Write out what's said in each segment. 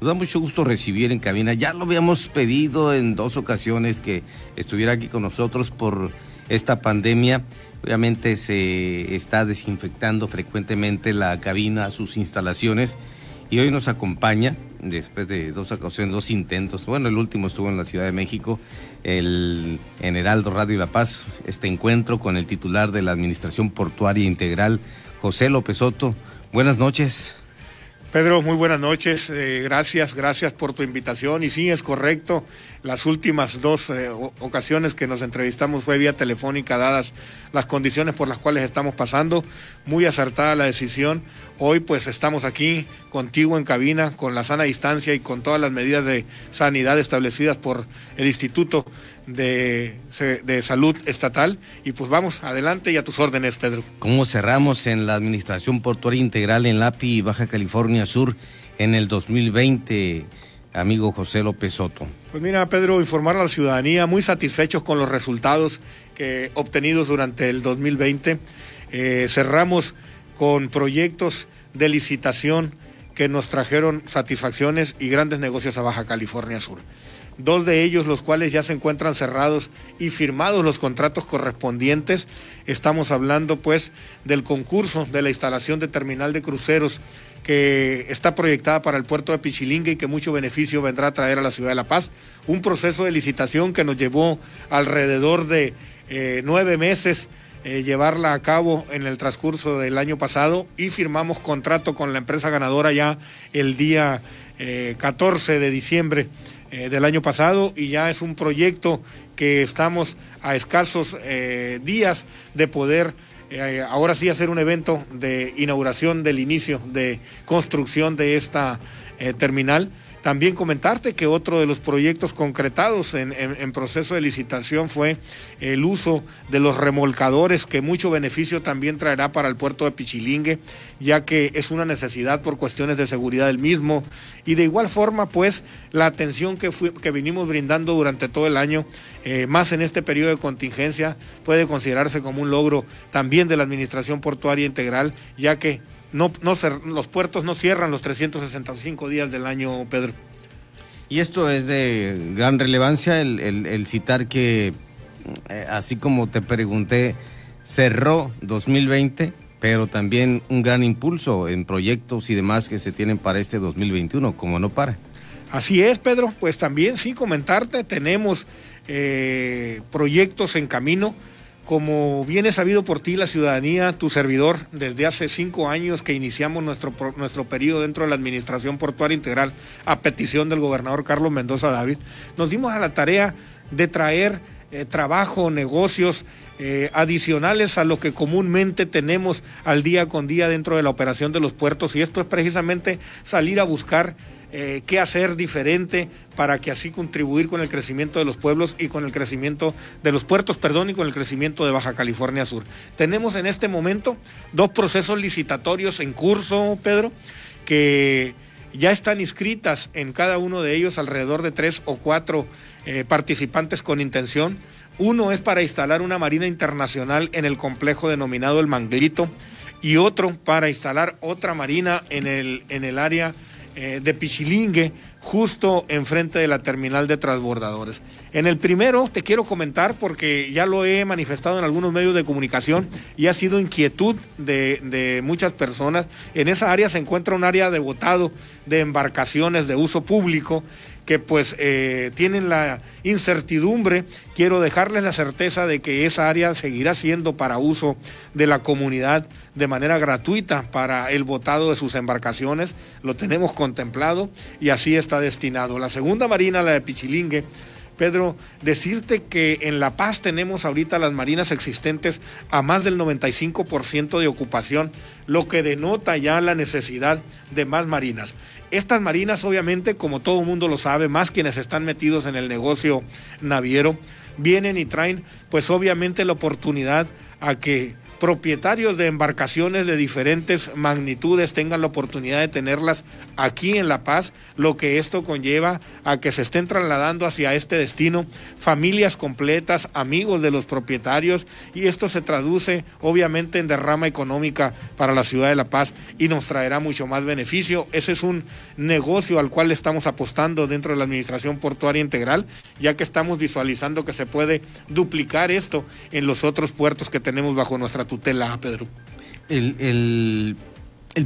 Nos da mucho gusto recibir en cabina. Ya lo habíamos pedido en dos ocasiones que estuviera aquí con nosotros por esta pandemia. Obviamente se está desinfectando frecuentemente la cabina, sus instalaciones. Y hoy nos acompaña, después de dos ocasiones, dos intentos. Bueno, el último estuvo en la Ciudad de México, el, en Heraldo Radio La Paz, este encuentro con el titular de la Administración Portuaria Integral, José López Soto. Buenas noches. Pedro, muy buenas noches. Eh, gracias, gracias por tu invitación. Y sí, es correcto. Las últimas dos eh, ocasiones que nos entrevistamos fue vía telefónica, dadas las condiciones por las cuales estamos pasando. Muy acertada la decisión. Hoy pues estamos aquí contigo en cabina, con la sana distancia y con todas las medidas de sanidad establecidas por el Instituto de, de, Salud Estatal. Y pues vamos, adelante y a tus órdenes, Pedro. ¿Cómo cerramos en la Administración Portuaria Integral en LAPI, Baja California Sur, en el 2020? amigo José López Soto? Pues mira, Pedro, informar a la ciudadanía, muy satisfechos con los resultados que obtenidos durante el 2020. Eh, cerramos con proyectos de licitación que nos trajeron satisfacciones y grandes negocios a Baja California Sur. Dos de ellos, los cuales ya se encuentran cerrados y firmados los contratos correspondientes. Estamos hablando pues del concurso de la instalación de terminal de cruceros que está proyectada para el puerto de Pichilingue y que mucho beneficio vendrá a traer a la ciudad de La Paz. Un proceso de licitación que nos llevó alrededor de eh, nueve meses eh, llevarla a cabo en el transcurso del año pasado y firmamos contrato con la empresa ganadora ya el día 14 eh, de diciembre del año pasado y ya es un proyecto que estamos a escasos días de poder eh, ahora sí hacer un evento de inauguración del inicio de construcción de esta eh, terminal también comentarte que otro de los proyectos concretados en, proceso de licitación fue el uso de los remolcadores, que mucho beneficio también traerá para el puerto de Pichilingue, ya que es una necesidad por cuestiones de seguridad del mismo. Y de igual forma, pues, la atención que, vinimos brindando durante todo el año, eh, más en este periodo de contingencia, puede considerarse como un logro también de la Administración Portuaria Integral, ya que no, no los puertos no cierran los 365 días del año, Pedro. Y esto es de gran relevancia, el, citar que, eh, así como te pregunté, cerró 2020, pero también un gran impulso en proyectos y demás que se tienen para este 2021, como no para. Así es, Pedro, pues también sí comentarte, tenemos eh, proyectos en camino como bien es sabido por ti, la ciudadanía, tu servidor, desde hace cinco años que iniciamos nuestro, nuestro periodo dentro de la Administración Portuaria Integral a petición del gobernador Carlos Mendoza David, nos dimos a la tarea de traer eh, trabajo, negocios eh, adicionales a lo que comúnmente tenemos al día con día dentro de la operación de los puertos. Y esto es precisamente salir a buscar eh, qué hacer diferente para que así contribuir con el crecimiento de los pueblos y con el crecimiento de los puertos, perdón, y con el crecimiento de Baja California Sur. Tenemos en este momento dos procesos licitatorios en curso, Pedro, que ya están inscritas en cada uno de ellos alrededor de tres o cuatro eh, participantes con intención. Uno es para instalar una marina internacional en el complejo denominado El Manglito y otro para instalar otra marina en el, en el área eh, de Pichilingue, justo enfrente de la terminal de transbordadores. En el primero te quiero comentar porque ya lo he manifestado en algunos medios de comunicación y ha sido inquietud de, de muchas personas. En esa área se encuentra un área de botado de embarcaciones de uso público que pues eh, tienen la incertidumbre, quiero dejarles la certeza de que esa área seguirá siendo para uso de la comunidad de manera gratuita para el botado de sus embarcaciones, lo tenemos contemplado y así está destinado. La segunda marina, la de Pichilingue, Pedro, decirte que en La Paz tenemos ahorita las marinas existentes a más del 95% de ocupación, lo que denota ya la necesidad de más marinas. Estas marinas, obviamente, como todo mundo lo sabe, más quienes están metidos en el negocio naviero, vienen y traen, pues obviamente la oportunidad a que propietarios de embarcaciones de diferentes magnitudes tengan la oportunidad de tenerlas aquí en La Paz, lo que esto conlleva a que se estén trasladando hacia este destino familias completas, amigos de los propietarios, y esto se traduce obviamente en derrama económica para la ciudad de La Paz y nos traerá mucho más beneficio. Ese es un negocio al cual estamos apostando dentro de la Administración Portuaria Integral, ya que estamos visualizando que se puede duplicar esto en los otros puertos que tenemos bajo nuestra tutela, Pedro. El,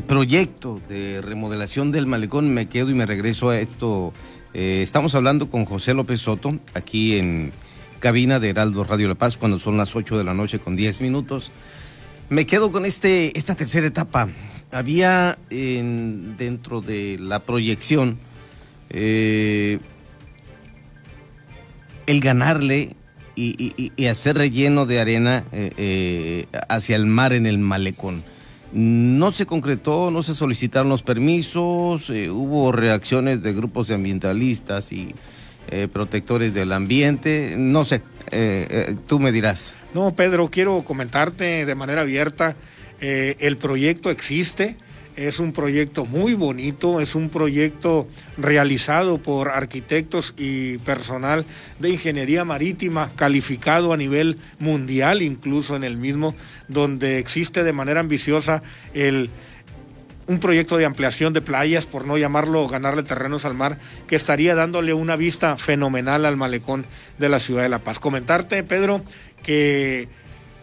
proyecto de remodelación del malecón, me quedo y me regreso a esto. Eh, estamos hablando con José López Soto, aquí en cabina de Heraldo Radio La Paz, cuando son las 8 de la noche con 10 minutos. Me quedo con este, esta tercera etapa. Había dentro de la proyección eh, el ganarle y, hacer relleno de arena eh, eh, hacia el mar en el malecón. No se concretó, no se solicitaron los permisos, eh, hubo reacciones de grupos de ambientalistas y protectores del ambiente, no sé, tú me dirás. No, Pedro, quiero comentarte de manera abierta, el proyecto existe, es un proyecto muy bonito, es un proyecto realizado por arquitectos y personal de ingeniería marítima calificado a nivel mundial, incluso en el mismo, donde existe de manera ambiciosa el un proyecto de ampliación de playas, por no llamarlo ganarle terrenos al mar, que estaría dándole una vista fenomenal al malecón de la ciudad de La Paz. Comentarte, Pedro, que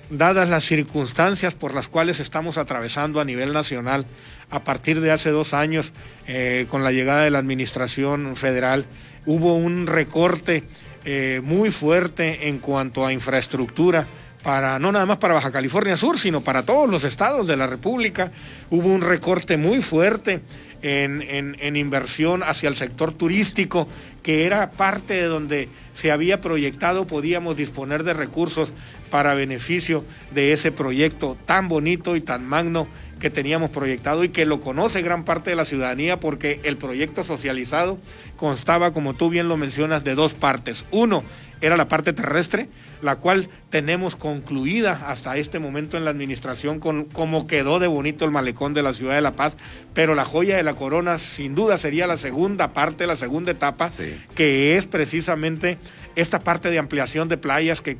dadas las circunstancias por las cuales estamos atravesando a nivel nacional a partir de hace dos años eh, con la llegada de la administración federal, hubo un recorte eh, muy fuerte en cuanto a infraestructura para no nada más para Baja California Sur, sino para todos los estados de la República. Hubo un recorte muy fuerte en, inversión hacia el sector turístico, que era parte de donde se había proyectado, podíamos disponer de recursos para beneficio de ese proyecto tan bonito y tan magno que teníamos proyectado y que lo conoce gran parte de la ciudadanía porque el proyecto socializado constaba, como tú bien lo mencionas, de dos partes. Uno era la parte terrestre, la cual tenemos concluida hasta este momento en la administración con cómo quedó de bonito el malecón de la ciudad de La Paz, pero la joya de la corona sin duda sería la segunda parte, la segunda etapa, que es precisamente esta parte de ampliación de playas que,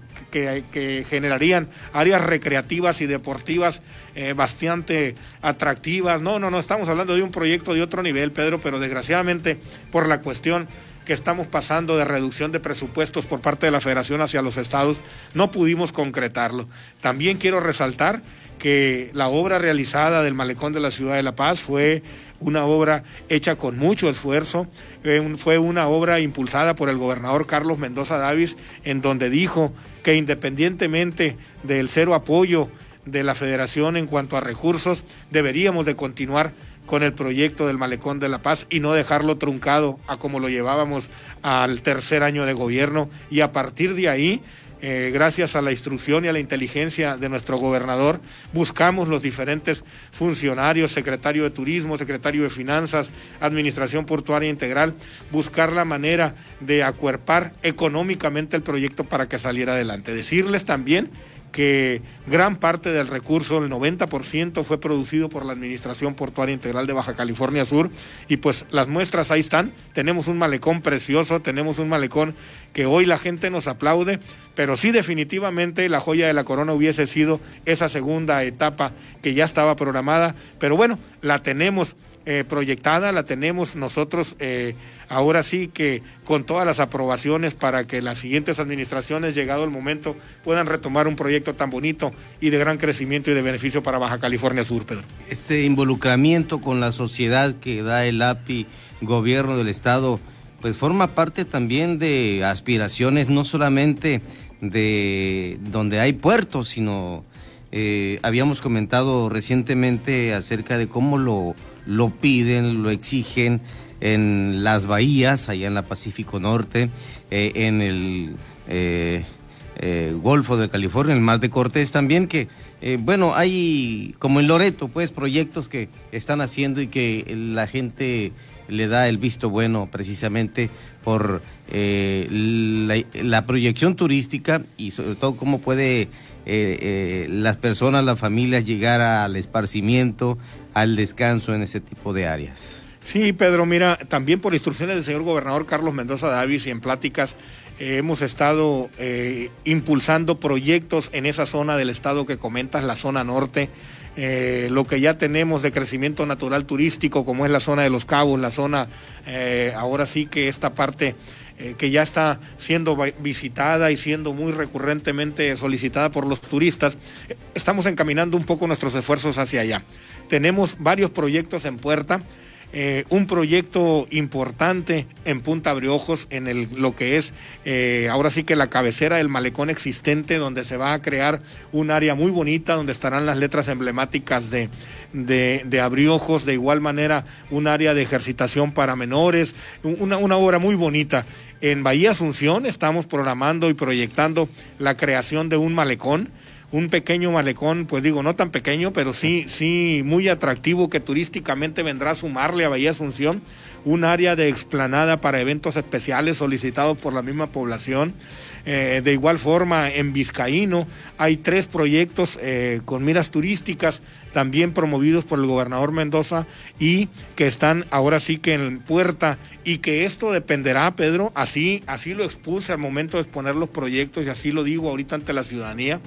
generarían áreas recreativas y deportivas eh, bastante atractivas. No, no, no, estamos hablando de un proyecto de otro nivel, Pedro, pero desgraciadamente por la cuestión que estamos pasando de reducción de presupuestos por parte de la federación hacia los estados, no pudimos concretarlo. También quiero resaltar que la obra realizada del malecón de la ciudad de La Paz fue una obra hecha con mucho esfuerzo, fue una obra impulsada por el gobernador Carlos Mendoza Davis, en donde dijo que independientemente del cero apoyo de la federación en cuanto a recursos, deberíamos de continuar con el proyecto del Malecón de la Paz y no dejarlo truncado a como lo llevábamos al tercer año de gobierno y a partir de ahí eh, gracias a la instrucción y a la inteligencia de nuestro gobernador, buscamos los diferentes funcionarios, secretario de Turismo, secretario de Finanzas, Administración Portuaria Integral, buscar la manera de acuerpar económicamente el proyecto para que saliera adelante. Decirles también que gran parte del recurso, el 90%, fue producido por la Administración Portuaria Integral de Baja California Sur. Y pues las muestras ahí están. Tenemos un malecón precioso, tenemos un malecón que hoy la gente nos aplaude, pero sí definitivamente la joya de la corona hubiese sido esa segunda etapa que ya estaba programada, pero bueno, la tenemos eh, proyectada, la tenemos nosotros eh, ahora sí que con todas las aprobaciones para que las siguientes administraciones, llegado el momento, puedan retomar un proyecto tan bonito y de gran crecimiento y de beneficio para Baja California Sur, Pedro. Este involucramiento con la sociedad que da el API, gobierno del Estado, pues forma parte también de aspiraciones no solamente de donde hay puertos, sino eh, habíamos comentado recientemente acerca de cómo lo lo piden, lo exigen en las bahías, allá en la Pacífico Norte, eh, en el eh, eh, Golfo de California, en el Mar de Cortés también, que, bueno, hay como en Loreto, pues, proyectos que están haciendo y que la gente le da el visto bueno precisamente por eh, la, proyección turística y sobre todo cómo puede las personas, las familias llegar al esparcimiento, al descanso en ese tipo de áreas. Sí, Pedro, mira, también por instrucciones del señor gobernador Carlos Mendoza Davis y en pláticas hemos estado impulsando proyectos en esa zona del estado que comentas, la zona norte, eh, lo que ya tenemos de crecimiento natural turístico, como es la zona de los cabos, la zona, eh, ahora sí que esta parte eh, que ya está siendo visitada y siendo muy recurrentemente solicitada por los turistas, estamos encaminando un poco nuestros esfuerzos hacia allá. Tenemos varios proyectos en puerta. Eh, un proyecto importante en Punta Briojos, en el, lo que es eh, ahora sí que la cabecera del malecón existente, donde se va a crear un área muy bonita, donde estarán las letras emblemáticas de, de, de Abriojos, de igual manera un área de ejercitación para menores, una, una obra muy bonita. En Bahía Asunción estamos programando y proyectando la creación de un malecón un pequeño malecón, pues digo, no tan pequeño, pero sí, sí muy atractivo que turísticamente vendrá a sumarle a Bahía Asunción, un área de explanada para eventos especiales solicitados por la misma población. Eh, de igual forma, en Vizcaíno hay tres proyectos eh, con miras turísticas, también promovidos por el gobernador Mendoza y que están ahora sí que en puerta. Y que esto dependerá, Pedro, así, así lo expuse al momento de exponer los proyectos y así lo digo ahorita ante la ciudadanía,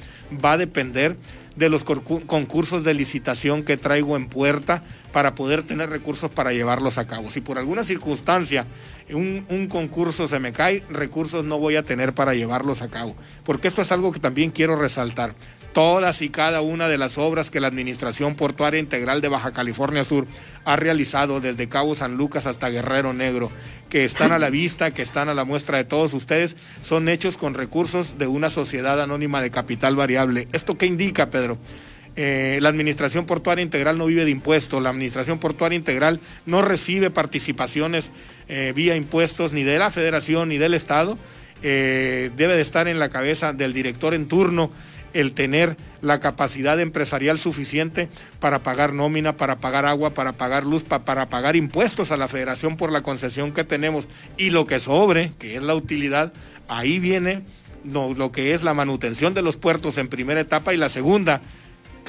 va a depender de los concursos de licitación que traigo en puerta para poder tener recursos para llevarlos a cabo. Si por alguna circunstancia un, un, concurso se me cae, recursos no voy a tener para llevarlos a cabo. Porque esto es algo que también quiero resaltar todas y cada una de las obras que la Administración Portuaria Integral de Baja California Sur ha realizado desde Cabo San Lucas hasta Guerrero Negro, que están a la vista, que están a la muestra de todos ustedes, son hechos con recursos de una sociedad anónima de capital variable. ¿Esto qué indica, Pedro? Eh, la Administración Portuaria Integral no vive de impuestos, la Administración Portuaria Integral no recibe participaciones eh, vía impuestos ni de la Federación ni del Estado, eh, debe de estar en la cabeza del director en turno el tener la capacidad empresarial suficiente para pagar nómina, para pagar agua, para pagar luz, para pagar impuestos a la federación por la concesión que tenemos. Y lo que sobre, que es la utilidad, ahí viene lo que es la manutención de los puertos en primera etapa y la segunda,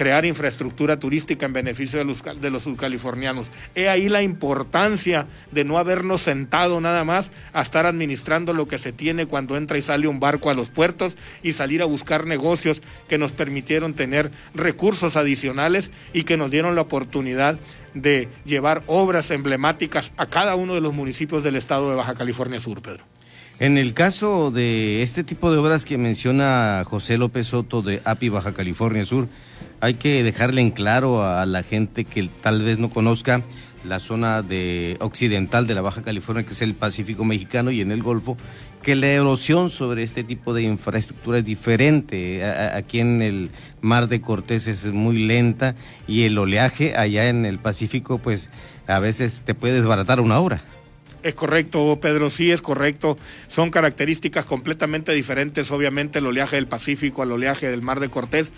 crear infraestructura turística en beneficio de los, de los subcalifornianos. He ahí la importancia de no habernos sentado nada más a estar administrando lo que se tiene cuando entra y sale un barco a los puertos y salir a buscar negocios que nos permitieron tener recursos adicionales y que nos dieron la oportunidad de llevar obras emblemáticas a cada uno de los municipios del estado de Baja California Sur, Pedro. En el caso de este tipo de obras que menciona José López Soto de API Baja California Sur, hay que dejarle en claro a la gente que tal vez no conozca la zona de occidental de la Baja California, que es el Pacífico mexicano y en el Golfo, que la erosión sobre este tipo de infraestructura es diferente. Aquí en el Mar de Cortés es muy lenta y el oleaje allá en el Pacífico, pues a veces te puede desbaratar una hora. Es correcto, Pedro, sí es correcto. Son características completamente diferentes, obviamente, el oleaje del Pacífico al oleaje del Mar de Cortés,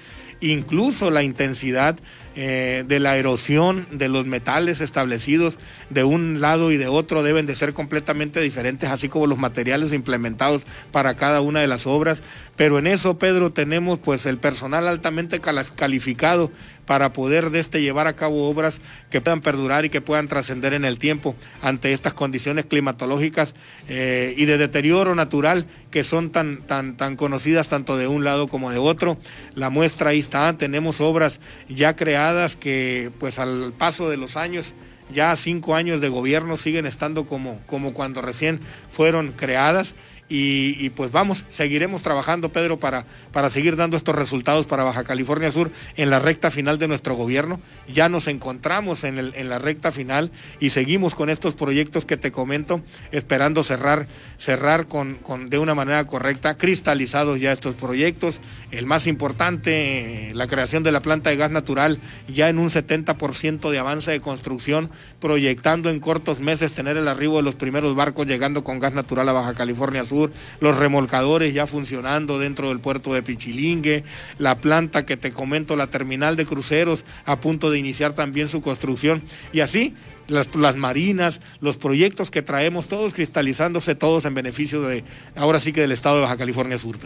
incluso la intensidad eh, de la erosión de los metales establecidos de un lado y de otro deben de ser completamente diferentes, así como los materiales implementados para cada una de las obras. Pero en eso, Pedro, tenemos pues el personal altamente calificado para poder de este llevar a cabo obras que puedan perdurar y que puedan trascender en el tiempo ante estas condiciones climatológicas eh, y de deterioro natural que son tan, tan, tan conocidas tanto de un lado como de otro. La muestra ahí está, tenemos obras ya creadas que pues al paso de los años, ya cinco años de gobierno, siguen estando como, como cuando recién fueron creadas y, pues vamos, seguiremos trabajando, Pedro, para, para seguir dando estos resultados para Baja California Sur en la recta final de nuestro gobierno. Ya nos encontramos en, el, en la recta final y seguimos con estos proyectos que te comento, esperando cerrar, cerrar con, con, de una manera correcta, cristalizados ya estos proyectos. El más importante, la creación de la planta de gas natural, ya en un 70% de avance de construcción, proyectando en cortos meses tener el arribo de los primeros barcos llegando con gas natural a Baja California Sur Los remolcadores ya funcionando dentro del puerto de Pichilingue, la planta que te comento, la terminal de cruceros a punto de iniciar también su construcción y así las, las, marinas, los proyectos que traemos, todos cristalizándose, todos en beneficio de, ahora sí que del estado de Baja California Sur.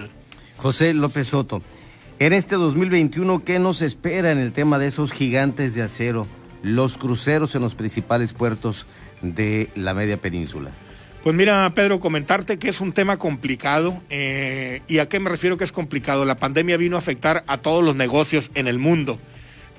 José López Soto, en este 2021, ¿qué nos espera en el tema de esos gigantes de acero, los cruceros en los principales puertos de la media península? Pues mira, Pedro, comentarte que es un tema complicado. Eh, ¿Y a qué me refiero que es complicado? La pandemia vino a afectar a todos los negocios en el mundo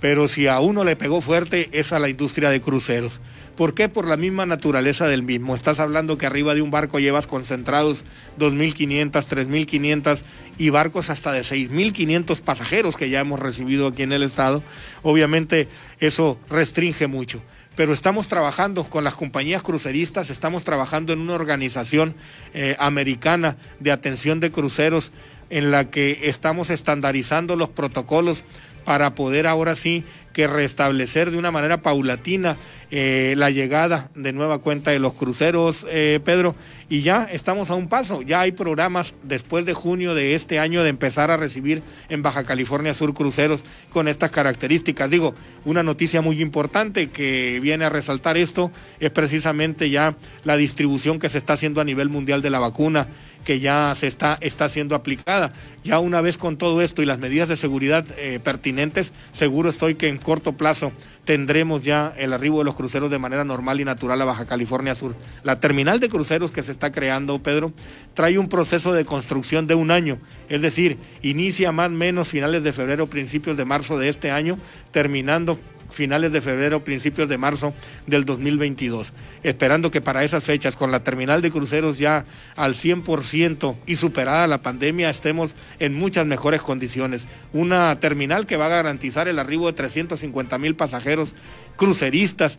pero si a uno le pegó fuerte es a la industria de cruceros. ¿Por qué? Por la misma naturaleza del mismo. Estás hablando que arriba de un barco llevas concentrados 2.500, 3.500 y barcos hasta de 6.500 pasajeros que ya hemos recibido aquí en el estado. Obviamente eso restringe mucho. Pero estamos trabajando con las compañías cruceristas, estamos trabajando en una organización eh, americana de atención de cruceros en la que estamos estandarizando los protocolos para poder ahora sí que restablecer de una manera paulatina eh, la llegada de nueva cuenta de los cruceros, eh, Pedro, y ya estamos a un paso, ya hay programas después de junio de este año de empezar a recibir en Baja California Sur cruceros con estas características. Digo, una noticia muy importante que viene a resaltar esto es precisamente ya la distribución que se está haciendo a nivel mundial de la vacuna que ya se está, está siendo aplicada. Ya una vez con todo esto y las medidas de seguridad eh, pertinentes, seguro estoy que en corto plazo tendremos ya el arribo de los cruceros de manera normal y natural a Baja California Sur. La terminal de cruceros que se está creando, Pedro, trae un proceso de construcción de un año, es decir, inicia más o menos finales de febrero, principios de marzo de este año, terminando finales de febrero, principios de marzo del 2022, esperando que para esas fechas, con la terminal de cruceros ya al 100% y superada la pandemia, estemos en muchas mejores condiciones. Una terminal que va a garantizar el arribo de 350 mil pasajeros cruceristas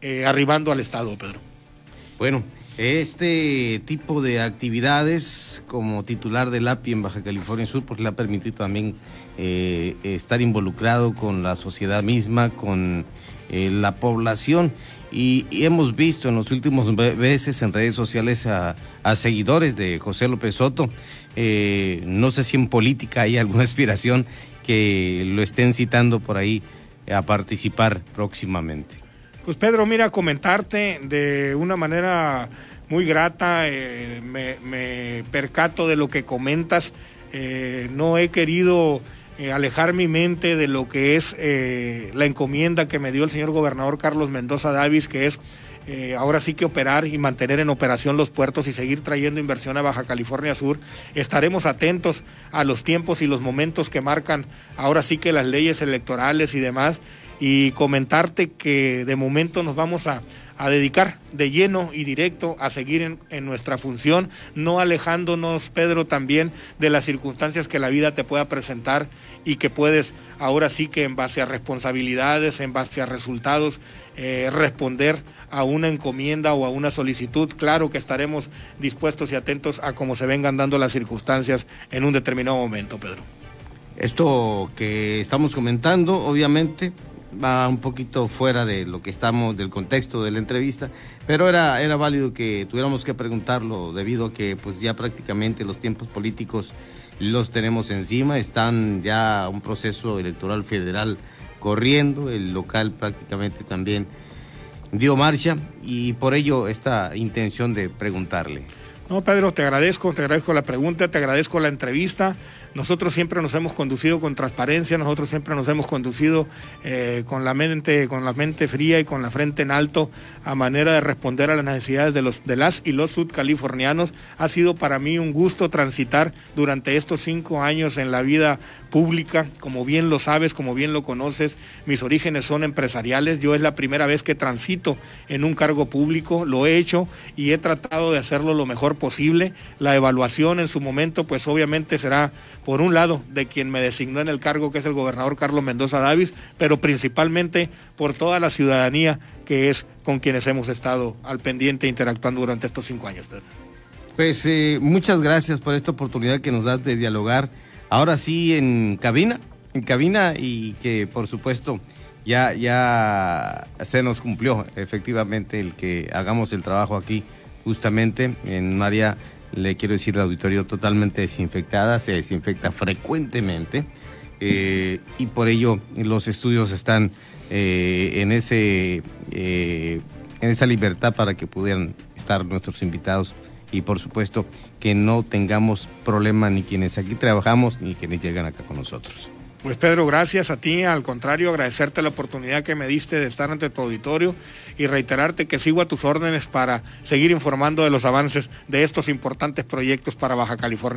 eh, arribando al estado, Pedro. Bueno, este tipo de actividades como titular del API en Baja California Sur, pues le ha permitido también eh, estar involucrado con la sociedad misma, con eh, la población. Y, hemos visto en los últimos meses en redes sociales a, seguidores de José López Soto, eh, no sé si en política hay alguna aspiración que lo estén citando por ahí a participar próximamente. Pues Pedro, mira, comentarte de una manera muy grata, eh, me, percato de lo que comentas, eh, no he querido eh, alejar mi mente de lo que es la encomienda que me dio el señor gobernador Carlos Mendoza Davis, que es ahora sí que operar y mantener en operación los puertos y seguir trayendo inversión a Baja California Sur. Estaremos atentos a los tiempos y los momentos que marcan ahora sí que las leyes electorales y demás y comentarte que de momento nos vamos a, dedicar de lleno y directo a seguir en, en, nuestra función, no alejándonos, Pedro, también de las circunstancias que la vida te pueda presentar y que puedes ahora sí que en base a responsabilidades, en base a resultados, eh, responder a una encomienda o a una solicitud. Claro que estaremos dispuestos y atentos a cómo se vengan dando las circunstancias en un determinado momento, Pedro. Esto que estamos comentando, obviamente, va un poquito fuera de lo que estamos, del contexto de la entrevista, pero era, era válido que tuviéramos que preguntarlo debido a que pues ya prácticamente los tiempos políticos los tenemos encima, están ya un proceso electoral federal corriendo, el local prácticamente también dio marcha y por ello esta intención de preguntarle. No, Pedro, te agradezco, te agradezco la pregunta, te agradezco la entrevista. Nosotros siempre nos hemos conducido con transparencia, nosotros siempre nos hemos conducido eh, con la mente, con la mente fría y con la frente en alto a manera de responder a las necesidades de los de las y los sudcalifornianos. Ha sido para mí un gusto transitar durante estos cinco años en la vida pública, como bien lo sabes, como bien lo conoces. Mis orígenes son empresariales. Yo es la primera vez que transito en un cargo público. Lo he hecho y he tratado de hacerlo lo mejor posible. La evaluación en su momento, pues obviamente será por un lado, de quien me designó en el cargo, que es el gobernador Carlos Mendoza Davis, pero principalmente por toda la ciudadanía que es con quienes hemos estado al pendiente interactuando durante estos cinco años. Pues eh, muchas gracias por esta oportunidad que nos das de dialogar. Ahora sí en cabina, en cabina y que por supuesto ya, ya se nos cumplió efectivamente el que hagamos el trabajo aquí justamente en María le quiero decir al auditorio, totalmente desinfectada, se desinfecta frecuentemente eh, y por ello los estudios están eh, en, ese, eh, en esa libertad para que pudieran estar nuestros invitados y por supuesto que no tengamos problema ni quienes aquí trabajamos ni quienes llegan acá con nosotros. Pues Pedro, gracias a ti, al contrario, agradecerte la oportunidad que me diste de estar ante tu auditorio y reiterarte que sigo a tus órdenes para seguir informando de los avances de estos importantes proyectos para Baja California.